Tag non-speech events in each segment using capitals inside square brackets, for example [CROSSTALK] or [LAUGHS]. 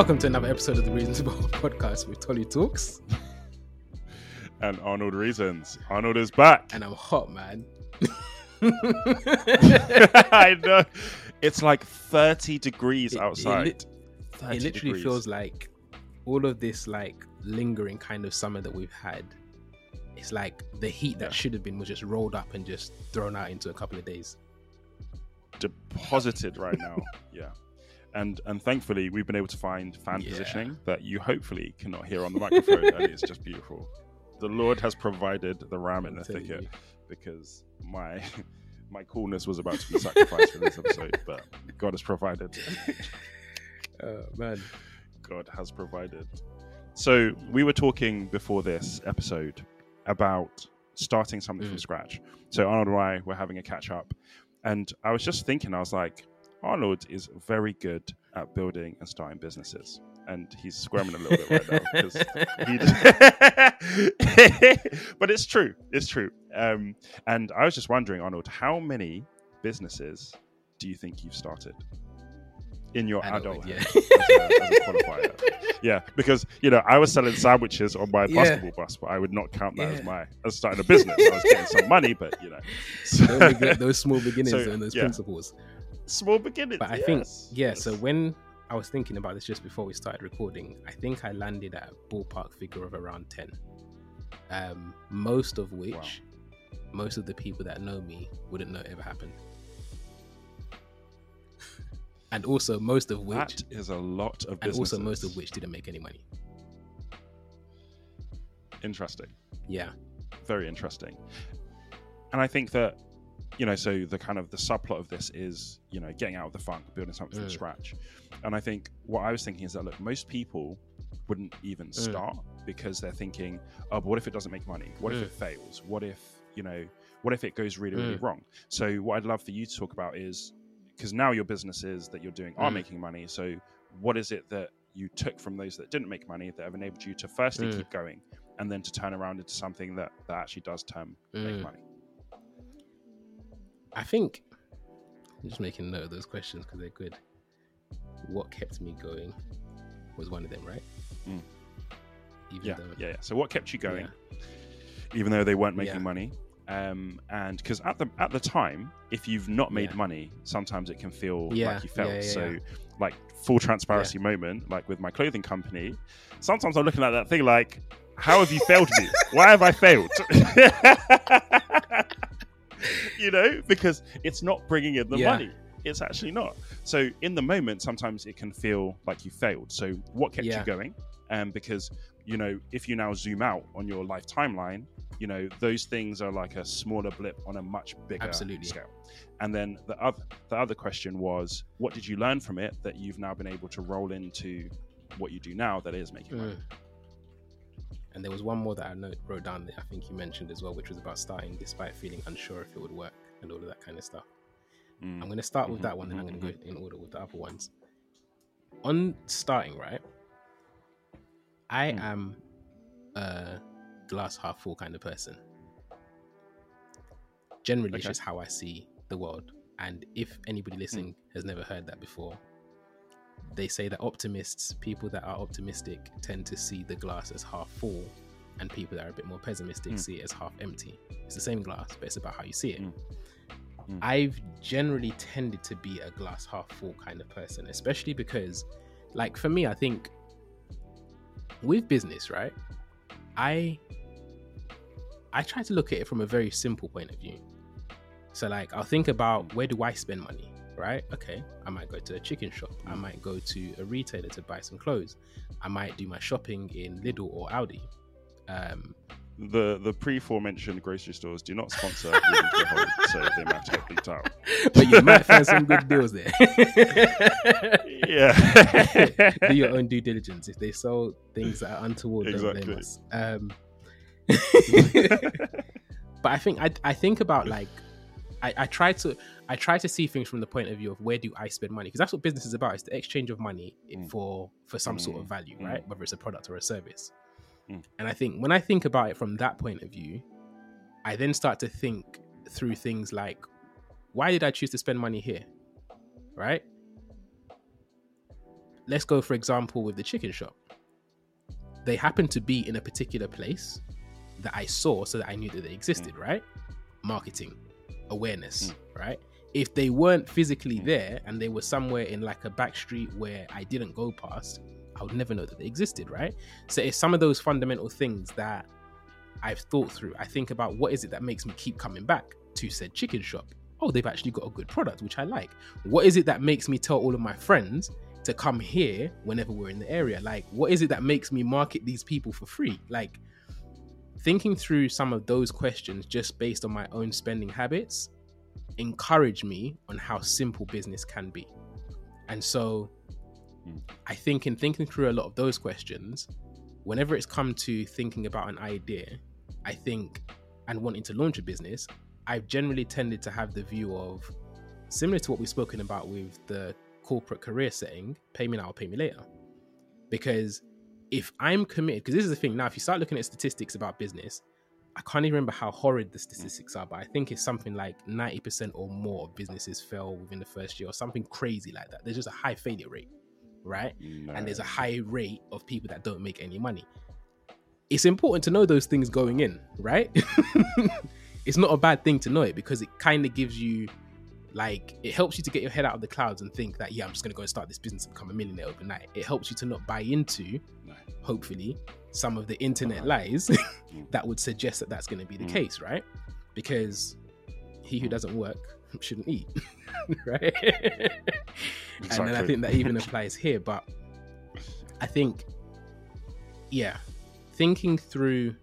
Welcome to another episode of the Reason to Behold [LAUGHS] Podcast with Tolu Talks. [LAUGHS] and Arnold Reasons. Arnold is back. And I'm hot, man. [LAUGHS] I know. It's like 30 degrees It- outside. It, 30 it literally degrees. feels like all of this like lingering kind of summer that we've had. It's like the heat that Yeah. should have been was just rolled up and just thrown out into a couple of days. deposited right now. yeah. And and thankfully we've been able to find fan Yeah. positioning that you hopefully cannot hear on the microphone and it's just beautiful. The Lord has provided the ram in the thicket you. because my [LAUGHS] my coolness was about to be sacrificed for this episode, but God has provided. [LAUGHS] Oh man. God has provided. So we were talking before this episode about starting something from Mm. scratch. So Arnold and I were having a catch up, and I was just thinking, I was like, Arnold is very good at building and starting businesses, and he's squirming a little bit right now because he. [LAUGHS] but it's true. It's true. Um, and I was just wondering, Arnold, how many businesses do you think you've started in your Adulthood, adulthood yeah. as, a, as a qualifier? yeah, because you know I was selling sandwiches on my Yeah. basketball bus, but I would not count that as my as starting a business. I was getting some money, but you know, so- those, [LAUGHS] those small beginnings So, and those yeah. principles. Small beginnings. But I think, yes, yeah, so when I was thinking about this just before we started recording, I think I landed at a ballpark figure of around 10. Um, most of which, most of the people that know me wouldn't know it ever happened. [LAUGHS] and also, most of which, that is a lot of and also most of which didn't make any money. interesting. Yeah. very interesting. And I think that, you know, so the kind of the subplot of this is, you know, getting out of the funk, building something from Mm. scratch. And I think what I was thinking is that look, most people wouldn't even Mm. start because they're thinking, oh, but what if it doesn't make money? What if Mm. it fails? What if, you know, what if it goes really, really Mm. wrong? So what I'd love for you to talk about is because now your businesses that you're doing are Mm. making money. So what is it that you took from those that didn't make money that have enabled you to firstly Mm. keep going and then to turn around into something that, that actually does turn make Mm. money. I think, I'm just making note of those questions because they're good. What kept me going was one of them, right? Mm. Even Yeah, though, yeah, yeah. So what kept you going, Yeah. even though they weren't making Yeah. money? Um, and because at the at the time, if you've not made Yeah. money, sometimes it can feel Yeah, like you failed. yeah, so, like full transparency moment, like with my clothing company, sometimes I'm looking at that thing like, how have you failed me? Why have I failed? [LAUGHS] [LAUGHS] you know, because it's not bringing in the Yeah. money. It's actually not. So in the moment, sometimes it can feel like you failed. So what kept Yeah. you going? Um, because you know, if you now zoom out on your life timeline, you know those things are like a smaller blip on a much bigger Absolutely. scale. And then the other the other question was, what did you learn from it that you've now been able to roll into what you do now that is making money? Mm. And there was one more that I note, wrote down that I think you mentioned as well, which was about starting despite feeling unsure if it would work and all of that kind of stuff. Mm. I'm going to start with Mhm, that one, then I'm mhm, going to go in order with the other ones. On starting, right? I Mm. am a glass half full kind of person. Generally, it's Okay. just how I see the world. And if anybody listening has never heard that before, they say that optimists, people that are optimistic, tend to see the glass as half full, and people that are a bit more pessimistic Mm. see it as half empty. It's the same glass, but it's about how you see it. Mm. Mm. I've generally tended to be a glass half full kind of person, especially because, like, for me, I think with business, right? I I try to look at it from a very simple point of view. So, like, I'll think about where do I spend money, right? Okay, I might go to a chicken shop. I might go to a retailer to buy some clothes. I might do my shopping in Lidl or Aldi. Um, The the pre-forementioned grocery stores do not sponsor to so they might have to get [LAUGHS] bleeped out. but you might find some good deals there. [LAUGHS] Yeah. [LAUGHS] do your own due diligence. If they sell things that are untoward, don't blame Exactly. us. Um, but I think I, I think about like I, I try to I try to see things from the point of view of where do I spend money because that's what business is about. It's the exchange of money Mm. for for some sort of Mm. value, Mm. right? Whether it's a product or a service. Mm. And I think when I think about it from that point of view, I then start to think through things like, why did I choose to spend money here? Right? let's go for example with the chicken shop. They happen to be in a particular place that I saw so that I knew that they existed, mm. right? Marketing, awareness, mm. right? If they weren't physically mm. there and they were somewhere in like a back street where I didn't go past, I would never know that they existed, right? So it's some of those fundamental things that I've thought through. I think about what is it that makes me keep coming back to said chicken shop. Oh, they've actually got a good product, which I like. What is it that makes me tell all of my friends to come here whenever we're in the area? Like, what is it that makes me market these people for free? Like, thinking through some of those questions just based on my own spending habits encourage me on how simple business can be. And so I think in thinking through a lot of those questions, whenever it's come to thinking about an idea, I think, and wanting to launch a business, I've generally tended to have the view of similar to what we've spoken about with the corporate career setting, pay me now or pay me later. Because if I'm committed, because this is the thing now, if you start looking at statistics about business, I can't even remember how horrid the statistics are, but I think it's something like 90% or more of businesses fail within the first year or something crazy like that. There's just a high failure rate right? No. And there's a high rate of people that don't make any money. It's important to know those things going in, right? [LAUGHS] it's not a bad thing to know it because it kind of gives you like it helps you to get your head out of the clouds and think that yeah i'm just going to go and start this business and become a millionaire overnight it helps you to not buy into hopefully some of the internet lies mm. [LAUGHS] that would suggest that that's going to be the mm. case right because he who doesn't work [LAUGHS] shouldn't eat, [LAUGHS] right? Exactly. And then I think that even applies here. But I think, yeah, thinking through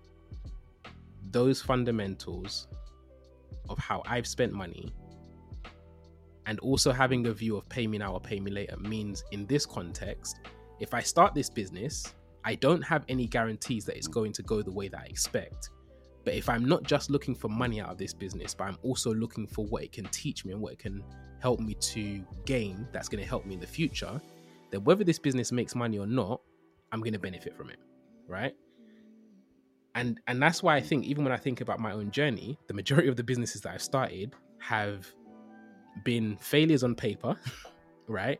those fundamentals of how I've spent money and also having a view of pay me now or pay me later means in this context, if I start this business, I don't have any guarantees that it's going to go the way that I expect. But if I'm not just looking for money out of this business, but I'm also looking for what it can teach me and what it can help me to gain that's going to help me in the future, then whether this business makes money or not, I'm going to benefit from it. Right. And and that's why I think even when I think about my own journey, the majority of the businesses that I've started have been failures on paper, [LAUGHS] right?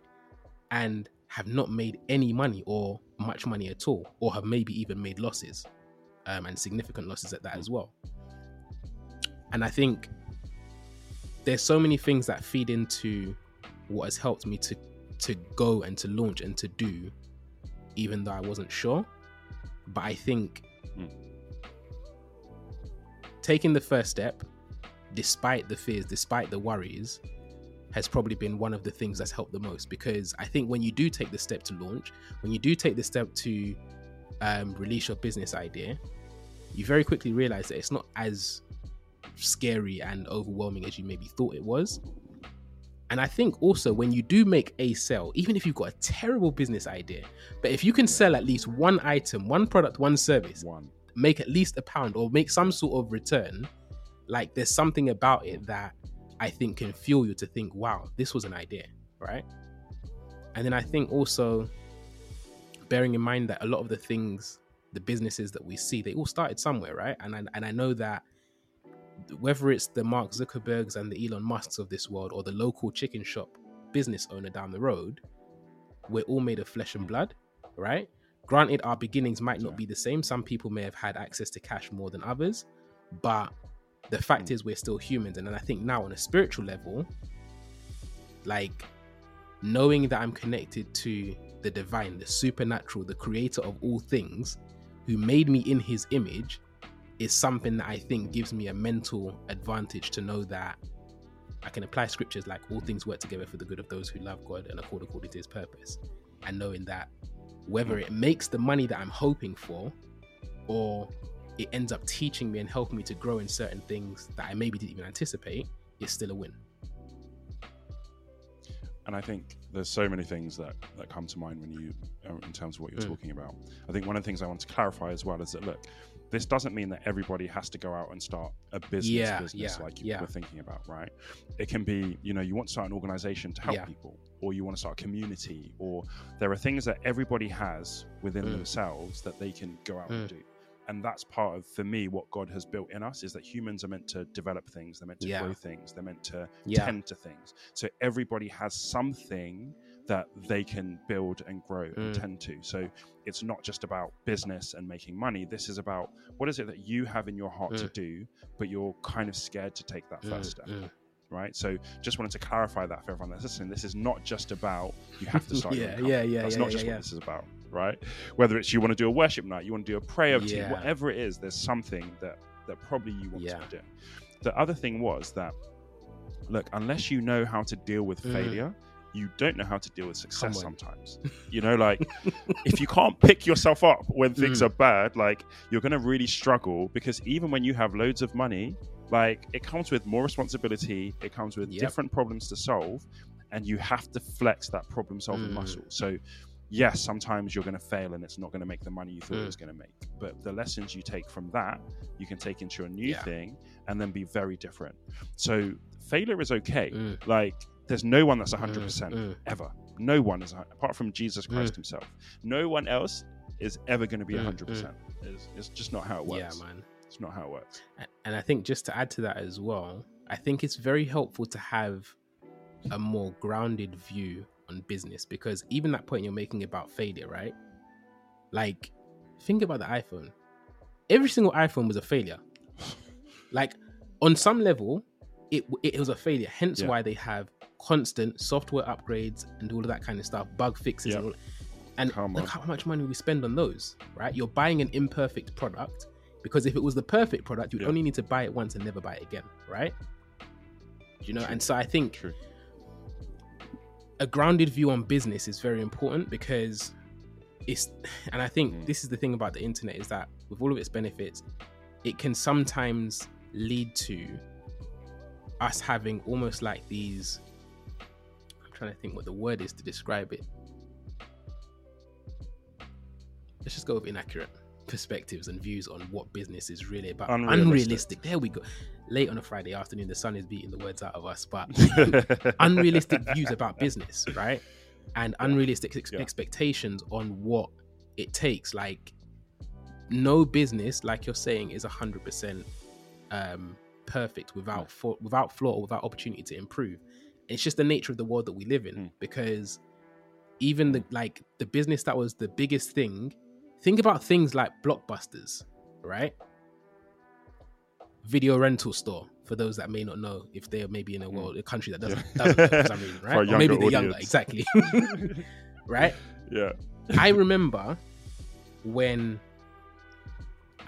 And have not made any money or much money at all, or have maybe even made losses um, and significant losses at that as well. And I think there's so many things that feed into what has helped me to to go and to launch and to do, even though I wasn't sure. But I think mm. taking the first step, despite the fears, despite the worries, has probably been one of the things that's helped the most because I think when you do take the step to launch, when you do take the step to um, release your business idea, you very quickly realize that it's not as scary and overwhelming as you maybe thought it was. And I think also when you do make a sell, even if you've got a terrible business idea, but if you can sell at least one item, one product, one service, one. make at least a pound or make some sort of return, like there's something about it that I think can fuel you to think, wow, this was an idea, right? And then I think also bearing in mind that a lot of the things the businesses that we see, they all started somewhere, right? And I, and I know that whether it's the Mark Zuckerbergs and the Elon Musks of this world or the local chicken shop business owner down the road, we're all made of flesh and blood, right? Granted, our beginnings might not be the same. Some people may have had access to cash more than others, but the fact hmm. is, we're still humans. And then I think now, on a spiritual level, like knowing that I'm connected to the divine, the supernatural, the creator of all things, who made me in his image is something that I think gives me a mental advantage to know that I can apply scriptures like all things work together for the good of those who love God and accord according to his purpose. And knowing that whether hmm. it makes the money that I'm hoping for or it ends up teaching me and helping me to grow in certain things that I maybe didn't even anticipate, it's still a win. And I think there's so many things that, that come to mind when you, uh, in terms of what you're mm. talking about. I think one of the things I want to clarify as well is that look, this doesn't mean that everybody has to go out and start a business yeah, business yeah, like you yeah. were thinking about, right? It can be, you know, you want to start an organization to help people, or you want to start a community, or there are things that everybody has within mm. themselves that they can go out mm. and do and that's part of for me what god has built in us is that humans are meant to develop things they're meant to yeah. grow things they're meant to yeah. tend to things so everybody has something that they can build and grow mm. and tend to. So it's not just about business and making money. This is about what is it that you have in your heart mm. to do, but you're kind of scared to take that first mm. step. Mm. Right. So just wanted to clarify that for everyone that's listening. This is not just about you have to [LAUGHS] start. yeah, yeah, yeah. That's yeah, not just yeah, what this is about. Right. Whether it's you want to do a worship night, you want to do a prayer team, whatever it is, there's something that that probably you want to do. The other thing was that look, unless you know how to deal with mm. failure, you don't know how to deal with success sometimes. you know, like [LAUGHS] if you can't pick yourself up when things mm. are bad, like you're going to really struggle because even when you have loads of money, like it comes with more responsibility, it comes with yep. different problems to solve, and you have to flex that problem solving mm. muscle. So, yes, sometimes you're going to fail and it's not going to make the money you thought mm. it was going to make. But the lessons you take from that, you can take into a new yeah. thing and then be very different. So, failure is okay. Mm. Like, there's no one that's 100% mm, mm. ever. No one is, apart from Jesus Christ mm. himself. No one else is ever going to be 100%. Mm, mm. It's, it's, just not how it works. Yeah, man. It's not how it works. And I think just to add to that as well, I think it's very helpful to have a more grounded view on business because even that point you're making about failure, right? Like, think about the iPhone. Every single iPhone was a failure. [LAUGHS] like, on some level, it it was a failure. Hence yeah. why they have constant software upgrades and all of that kind of stuff, bug fixes, yep. and, all, and look how much money we spend on those. Right, you're buying an imperfect product because if it was the perfect product, you'd yep. only need to buy it once and never buy it again. Right? You know, True. and so I think True. A grounded view on business is very important because it's, and I think mm. this is the thing about the internet is that with all of its benefits, it can sometimes lead to us having almost like these I'm trying to think what the word is to describe it. Let's just go with inaccurate perspectives and views on what business is really about. Unrealistic. unrealistic. There we go. Late on a Friday afternoon, the sun is beating the words out of us, but [LAUGHS] unrealistic views about business, right? And unrealistic ex- yeah. expectations on what it takes. Like, no business, like you're saying, is 100% um, perfect without, for, without flaw or without opportunity to improve it's just the nature of the world that we live in mm. because even the like the business that was the biggest thing think about things like blockbusters right video rental store for those that may not know if they're maybe in a world mm. a country that doesn't, yeah. doesn't know for some [LAUGHS] reason right or maybe they're younger exactly [LAUGHS] [LAUGHS] right yeah i remember when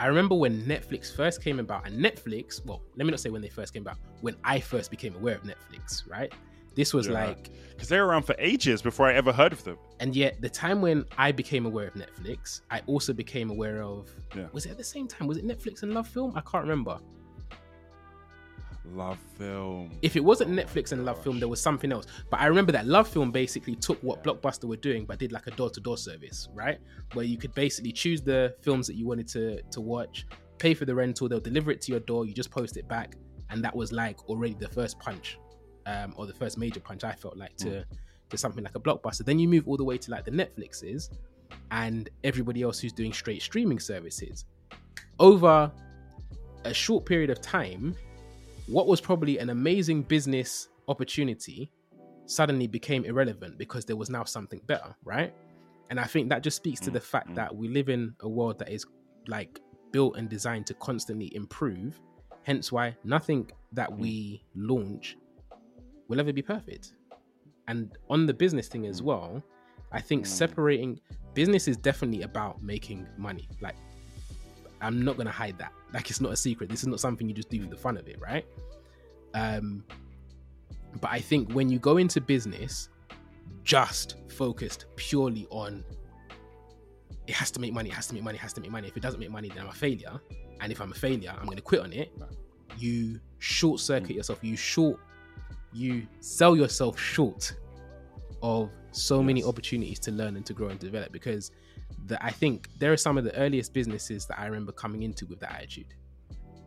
I remember when Netflix first came about, and Netflix, well, let me not say when they first came about, when I first became aware of Netflix, right? This was yeah. like because they were around for ages before I ever heard of them. And yet, the time when I became aware of Netflix, I also became aware of. Yeah. Was it at the same time? Was it Netflix and LoveFilm? I can't remember. Love Film. If it wasn't Netflix and LoveFilm, there was something else. But I remember that LoveFilm basically took what yeah. Blockbuster were doing, but did like a door-to-door service, right? Where you could basically choose the films that you wanted to to watch, pay for the rental, they'll deliver it to your door, you just post it back, and that was like already the first punch um, or the first major punch I felt like to mm. to something like a blockbuster. Then you move all the way to like the Netflixes and everybody else who's doing straight streaming services. Over a short period of time, what was probably an amazing business opportunity suddenly became irrelevant because there was now something better, right? And I think that just speaks to mm. the fact mm. that we live in a world that is like built and designed to constantly improve. Hence why nothing that we launch will ever be perfect. And on the business thing as well, I think mm. separating business is definitely about making money. Like, I'm not gonna hide that. Like, it's not a secret. This is not something you just do for the fun of it, right? Um, but I think when you go into business, just focused purely on it has to make money, it has to make money, it has to make money. If it doesn't make money, then I'm a failure. And if I'm a failure, I'm gonna quit on it. You short circuit mm. yourself. You short you sell yourself short of so yes. many opportunities to learn and to grow and develop because the, I think there are some of the earliest businesses that I remember coming into with that attitude.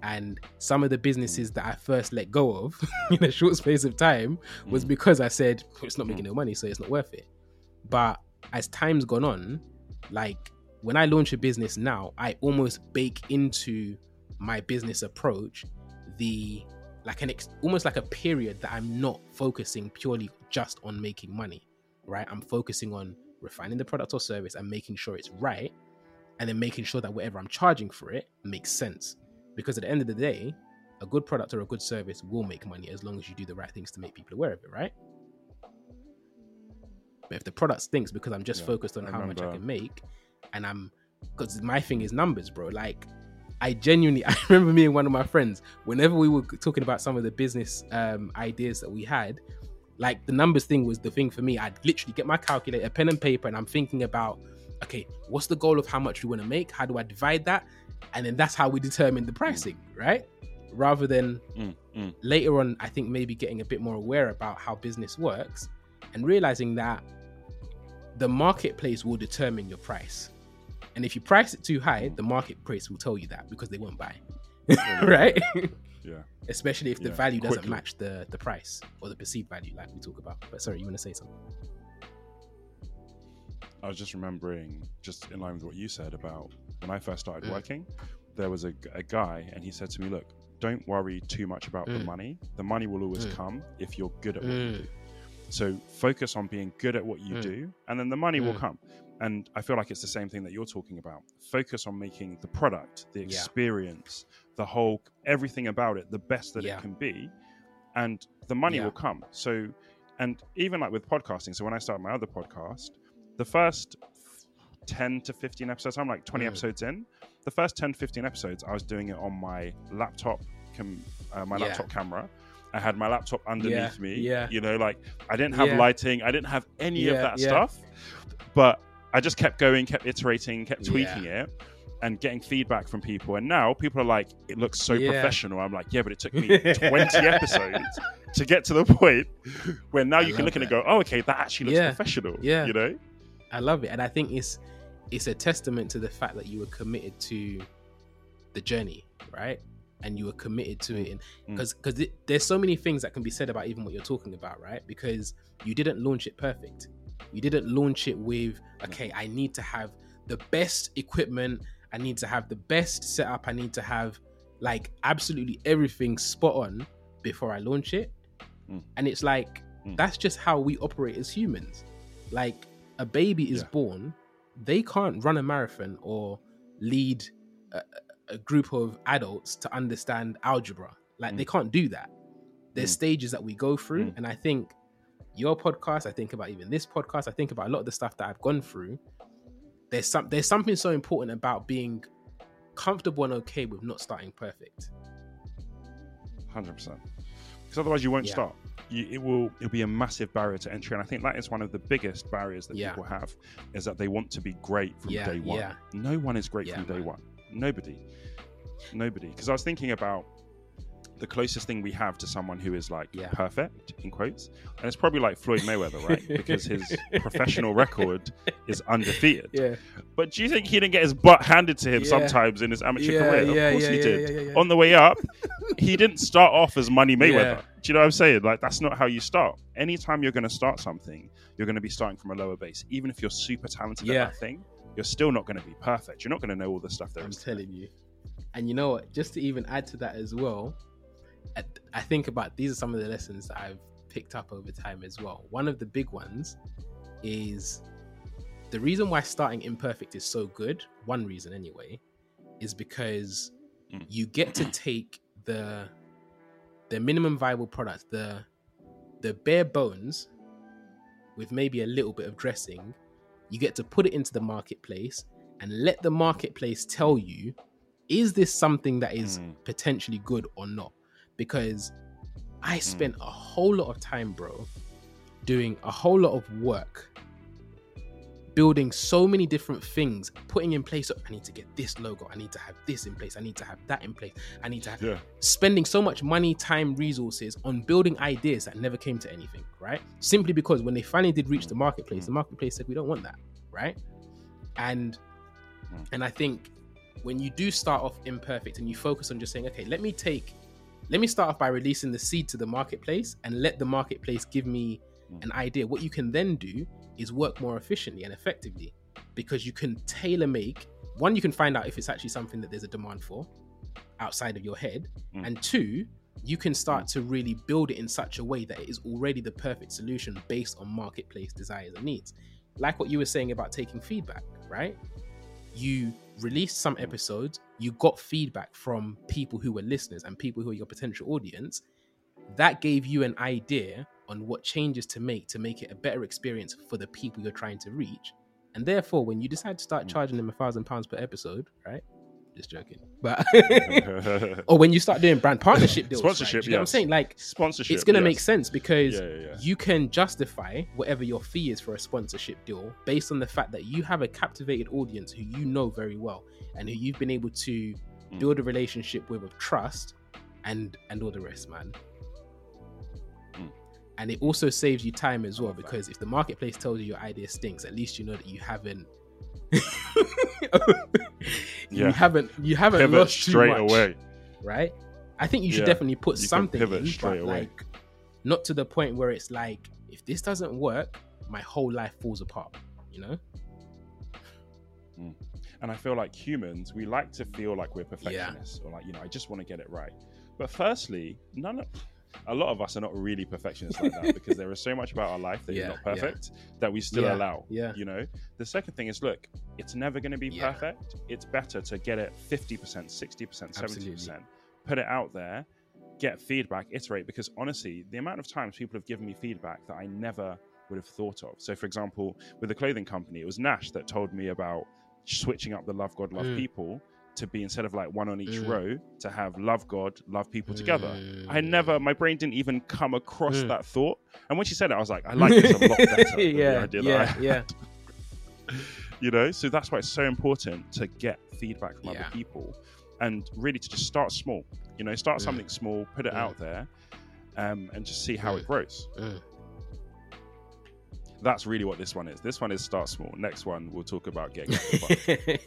And some of the businesses that I first let go of [LAUGHS] in a short space of time was mm. because I said, it's not making mm. no money, so it's not worth it. But as time's gone on, like when I launch a business now, I almost bake into my business approach the like an ex- almost like a period that I'm not focusing purely just on making money. right? I'm focusing on refining the product or service and making sure it's right, and then making sure that whatever I'm charging for it makes sense. Because at the end of the day, a good product or a good service will make money as long as you do the right things to make people aware of it, right? But if the product stinks because I'm just yeah, focused on I how remember. much I can make, and I'm because my thing is numbers, bro. Like I genuinely, [LAUGHS] I remember me and one of my friends, whenever we were talking about some of the business um, ideas that we had, like the numbers thing was the thing for me. I'd literally get my calculator, pen and paper, and I'm thinking about, okay, what's the goal of how much we want to make? How do I divide that? And then that's how we determine the pricing, right? Rather than mm, mm. later on, I think maybe getting a bit more aware about how business works and realizing that the marketplace will determine your price. And if you price it too high, the marketplace will tell you that because they won't buy. [LAUGHS] right? [LAUGHS] Yeah. Especially if the yeah. value doesn't Quickly. match the the price or the perceived value, like we talk about. But sorry, you want to say something? I was just remembering, just in line with what you said about when I first started mm. working, there was a, a, guy, and he said to me, "Look, don't worry too much about mm. the money. The money will always mm. come if you're good at what you mm. do. So focus on being good at what you mm. do, and then the money will mm. come." And I feel like it's the same thing that you're talking about. Focus on making the product, the experience, yeah. The whole, everything about it the best that yeah. it can be. And the money yeah. will come. So, and even like with podcasting, so when I started my other podcast, the first 10 to 15 episodes, I'm like 20 mm. episodes in. The first 10, 15 episodes, I was doing it on my laptop, com- uh, my laptop camera. I had my laptop underneath me. Yeah. You know, like I didn't have lighting, I didn't have any of that stuff. But I just kept going, kept iterating, kept tweaking yeah. it and getting feedback from people. And now people are like, it looks so yeah. professional. I'm like, yeah, but it took me [LAUGHS] 20 episodes to get to the point where now you can look at it and go, oh, okay, that actually looks yeah. professional. Yeah. You know? I love it. And I think it's it's a testament to the fact that you were committed to the journey, right? And you were committed to it. Because mm. because there's so many things that can be said about even what you're talking about, right? Because you didn't launch it perfect you didn't launch it with, okay, I need to have the best equipment. I need to have the best setup. I need to have like absolutely everything spot on before I launch it. Mm. And it's like, mm. that's just how we operate as humans. Like a baby is yeah. born, they can't run a marathon or lead a, a, group of adults to understand algebra. Like mm. they can't do that. There's mm. stages that we go through. Mm. And I think your podcast, I think about even this podcast, I think about a lot of the stuff that I've gone through. There's some there's something so important about being comfortable and okay with not starting perfect. Hundred percent. Because otherwise, you won't yeah. start. You, it will it'll be a massive barrier to entry, and I think that is one of the biggest barriers that yeah. people have, is that they want to be great from yeah, day one. No one is great from day man. one. Nobody, nobody. Because I was thinking about the closest thing we have to someone who is like yeah. perfect in quotes, and it's probably like Floyd Mayweather, right? [LAUGHS] Because his professional record is undefeated. Yeah. But do you think he didn't get his butt handed to him yeah. sometimes in his amateur yeah, career? of course he did. On the way up, he didn't start off as Money Mayweather. Do you know what I'm saying? Like that's not how you start. Anytime you're going to start something, you're going to be starting from a lower base. Even if you're super talented at that thing, you're still not going to be perfect. You're not going to know all the stuff there I'm is. telling you. And you know what? Just to even add to that as well, I think about these are some of the lessons that I've picked up over time as well. One of the big ones is the reason why starting imperfect is so good, one reason anyway, is because mm. you get to take the the minimum viable product, the the bare bones with maybe a little bit of dressing, you get to put it into the marketplace and let the marketplace tell you is this something that is mm. potentially good or not? Because I hmm. spent a whole lot of time, bro, doing a whole lot of work, building so many different things, putting in place. I need to get this logo. I need to have this in place. I need to have that in place. I need to have yeah. spending so much money, time, resources on building ideas that never came to anything, right? Simply because when they finally did reach the marketplace, the marketplace said, we don't want that, right? And hmm. and I think when you do start off imperfect and you focus on just saying, okay, let me take let me start off by releasing the seed to the marketplace and let the marketplace give me mm. an idea. What you can then do is work more efficiently and effectively because you can tailor make one, you can find out if it's actually something that there's a demand for outside of your head, mm. and two, you can start mm. to really build it in such a way that it is already the perfect solution based on marketplace desires and needs. Like what you were saying about taking feedback, right? You released some mm. episodes, you got feedback from people who were listeners and people who are your potential audience. That gave you an idea on what changes to make to make it a better experience for the people you're trying to reach. And therefore, when you decide to start mm. charging them a thousand pounds per episode, right? Just joking. But [LAUGHS] or when you start doing brand partnership [LAUGHS] deals, sponsorship, right? you know yes. what I'm saying? Like sponsorship. it's gonna yes. make sense because Yeah, yeah, yeah. you can justify whatever your fee is for a sponsorship deal based on the fact that you have a captivated audience who you know very well and who you've been able to Mm. build a relationship with of trust and and all the rest, man. Mm. And it also saves you time as well because if the marketplace tells you your idea stinks, at least you know that you haven't [LAUGHS] you haven't you haven't Pivot lost too straight much, away. right? I think you should Yeah, definitely put you something in, straight but away. like not to the point where it's like if this doesn't work, my whole life falls apart. You know? Hmm. And I feel like humans, we like to feel like we're perfectionists or like, you know, I just want to get it right. But firstly, none of a lot of us are not really perfectionists like that [LAUGHS] because there is so much about our life that is Yeah, not yeah. perfect that we still Yeah, allow. yeah. You know? The second thing is look, it's never going to be Yeah. perfect. It's better to get it 50%, 60%, 70%. Absolutely. Put it out there, get feedback, iterate because honestly, the amount of times people have given me feedback that I never would have thought of. So for example, with the clothing company, it was Nash that told me about switching up the love God, love Mm. people to be instead of like one on each Mm. row to have love God, love people together. I Mm. never, my brain didn't even come across Mm. that thought. And when she said it, I was like, I like this a lot [LAUGHS] better. yeah, that yeah, yeah. [LAUGHS] you know, so that's why it's so important to get feedback from Yeah. other people and really to just start small. You know, start Mm. something small, put it Mm. out there, um, and just see how it grows. That's really what this one is. This one is start small. Next one, we'll talk about getting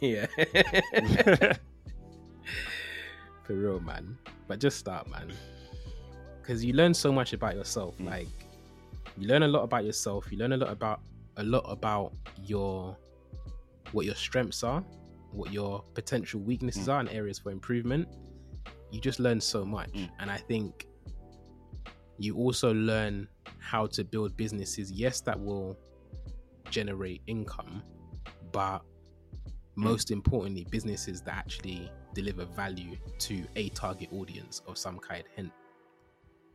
[LAUGHS] yeah. [LAUGHS] For real, man. But just start, man. Because you learn so much about yourself. Mm. Like, you learn a lot about yourself. You learn a lot about a lot about your what your strengths are, what your potential weaknesses Mm. are, and areas for improvement. You just learn so much, Mm. and I think you also learn how to build businesses. Yes, that will generate income, but most importantly, businesses that actually deliver value to a target audience of some kind, hence,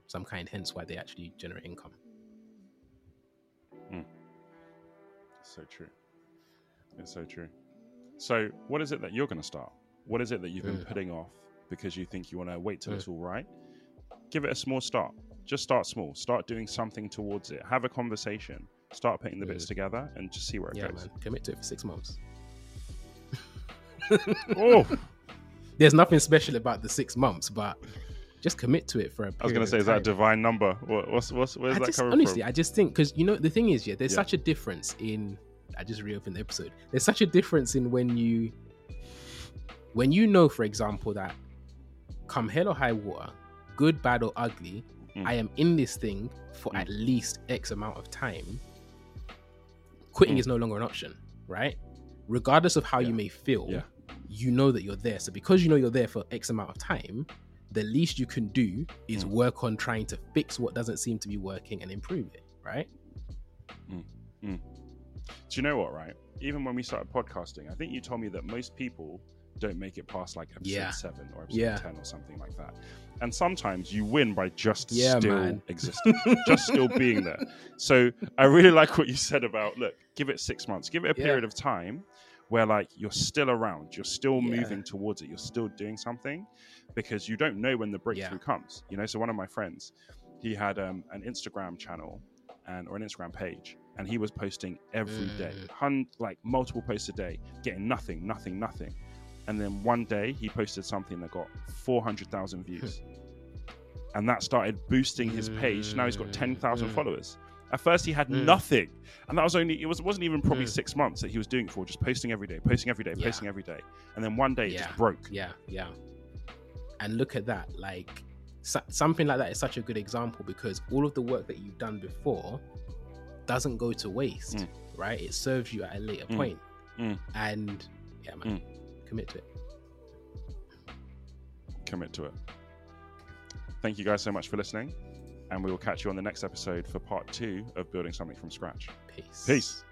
some kind, hence why they actually generate income. so true. It's so true. So, what is it that you're going to start? What is it that you've been Mm. putting off because you think you want to wait till Mm. it's all right? Give it a small start. Just start small. Start doing something towards it. Have a conversation. Start putting the bits Mm. together and just see where it Yeah, goes. man, commit to it for six months. [LAUGHS] Oh, [LAUGHS] There's nothing special about the six months, but just commit to it for a. I was going to say, is that a divine number? What, what's what's where's I that just, coming honestly, from? Honestly, I just think because you know the thing is, yeah, there's Yeah. such a difference in. I just reopened the episode. There's such a difference in when you, when you know, for example, that come hell or high water, good, bad or ugly, Mm. I am in this thing for Mm. at least X amount of time. Quitting Mm. is no longer an option, right? Regardless of how Yeah. you may feel, Yeah. you know that you're there. So because you know you're there for X amount of time, the least you can do is Mm. work on trying to fix what doesn't seem to be working and improve it, right? Do you know what, right? Even when we started podcasting, I think you told me that most people don't make it past like episode Yeah. seven or episode Yeah. 10 or something like that. And sometimes you win by just Yeah, still man. [LAUGHS] existing, just still being there. So I really like what you said about look, give it six months, give it a Yeah. period of time where like you're still around, you're still Yeah. moving towards it, you're still doing something because you don't know when the breakthrough comes. You know, so one of my friends, he had um, an Instagram channel and or an Instagram page, and he was posting every day, Mm. hun- like multiple posts a day, getting nothing, nothing, nothing. And then one day he posted something that got 400,000 views. [LAUGHS] and that started boosting his page. Now he's got 10,000 Mm. followers. At first he had Mm. nothing. And that was only, it, was wasn't even probably Mm. six months that he was doing it for, just posting every day, posting every day, Yeah. posting every day. And then one day it Yeah. just broke. Yeah, yeah. And look at that. Like so- something like that is such a good example because all of the work that you've done before doesn't go to waste, Mm. right? It serves you at a later point. And yeah, man, commit to it. Commit to it. thank you guys so much for listening. And we will catch you on the next episode for part two of Building Something from Scratch. Peace. Peace.